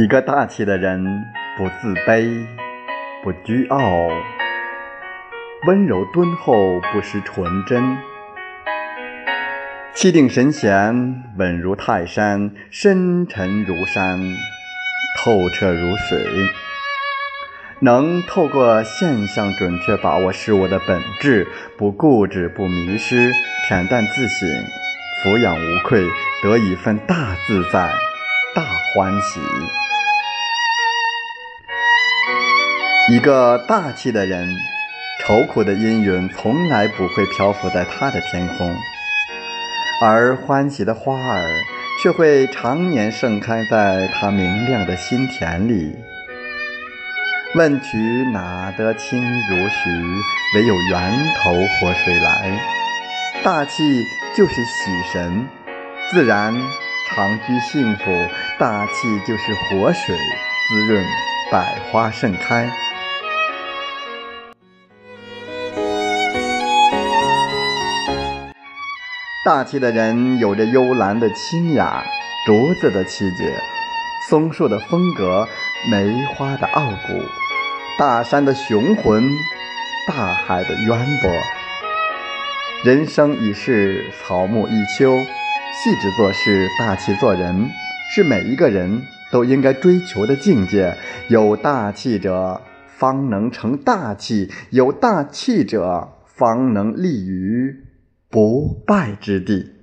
一个大气的人，不自卑，不倨傲，温柔敦厚，不失纯真，气定神闲，稳如泰山，深沉如山，透彻如水，能透过现象准确把握事物的本质，不固执，不迷失，恬淡自省，俯仰无愧，得一份大自在。大欢喜。一个大气的人，愁苦的阴云从来不会漂浮在他的天空，而欢喜的花儿却会常年盛开在他明亮的心田里。问渠哪得清如许？唯有源头活水来。大气就是喜神，自然。常居幸福，大气就是活水，滋润百花盛开。大气的人有着幽兰的清雅，竹子的气节，松树的风格，梅花的傲骨，大山的雄浑，大海的渊博。人生已是草木一秋。细致做事，大气做人，是每一个人都应该追求的境界。有大气者，方能成大器；有大气者，方能立于不败之地。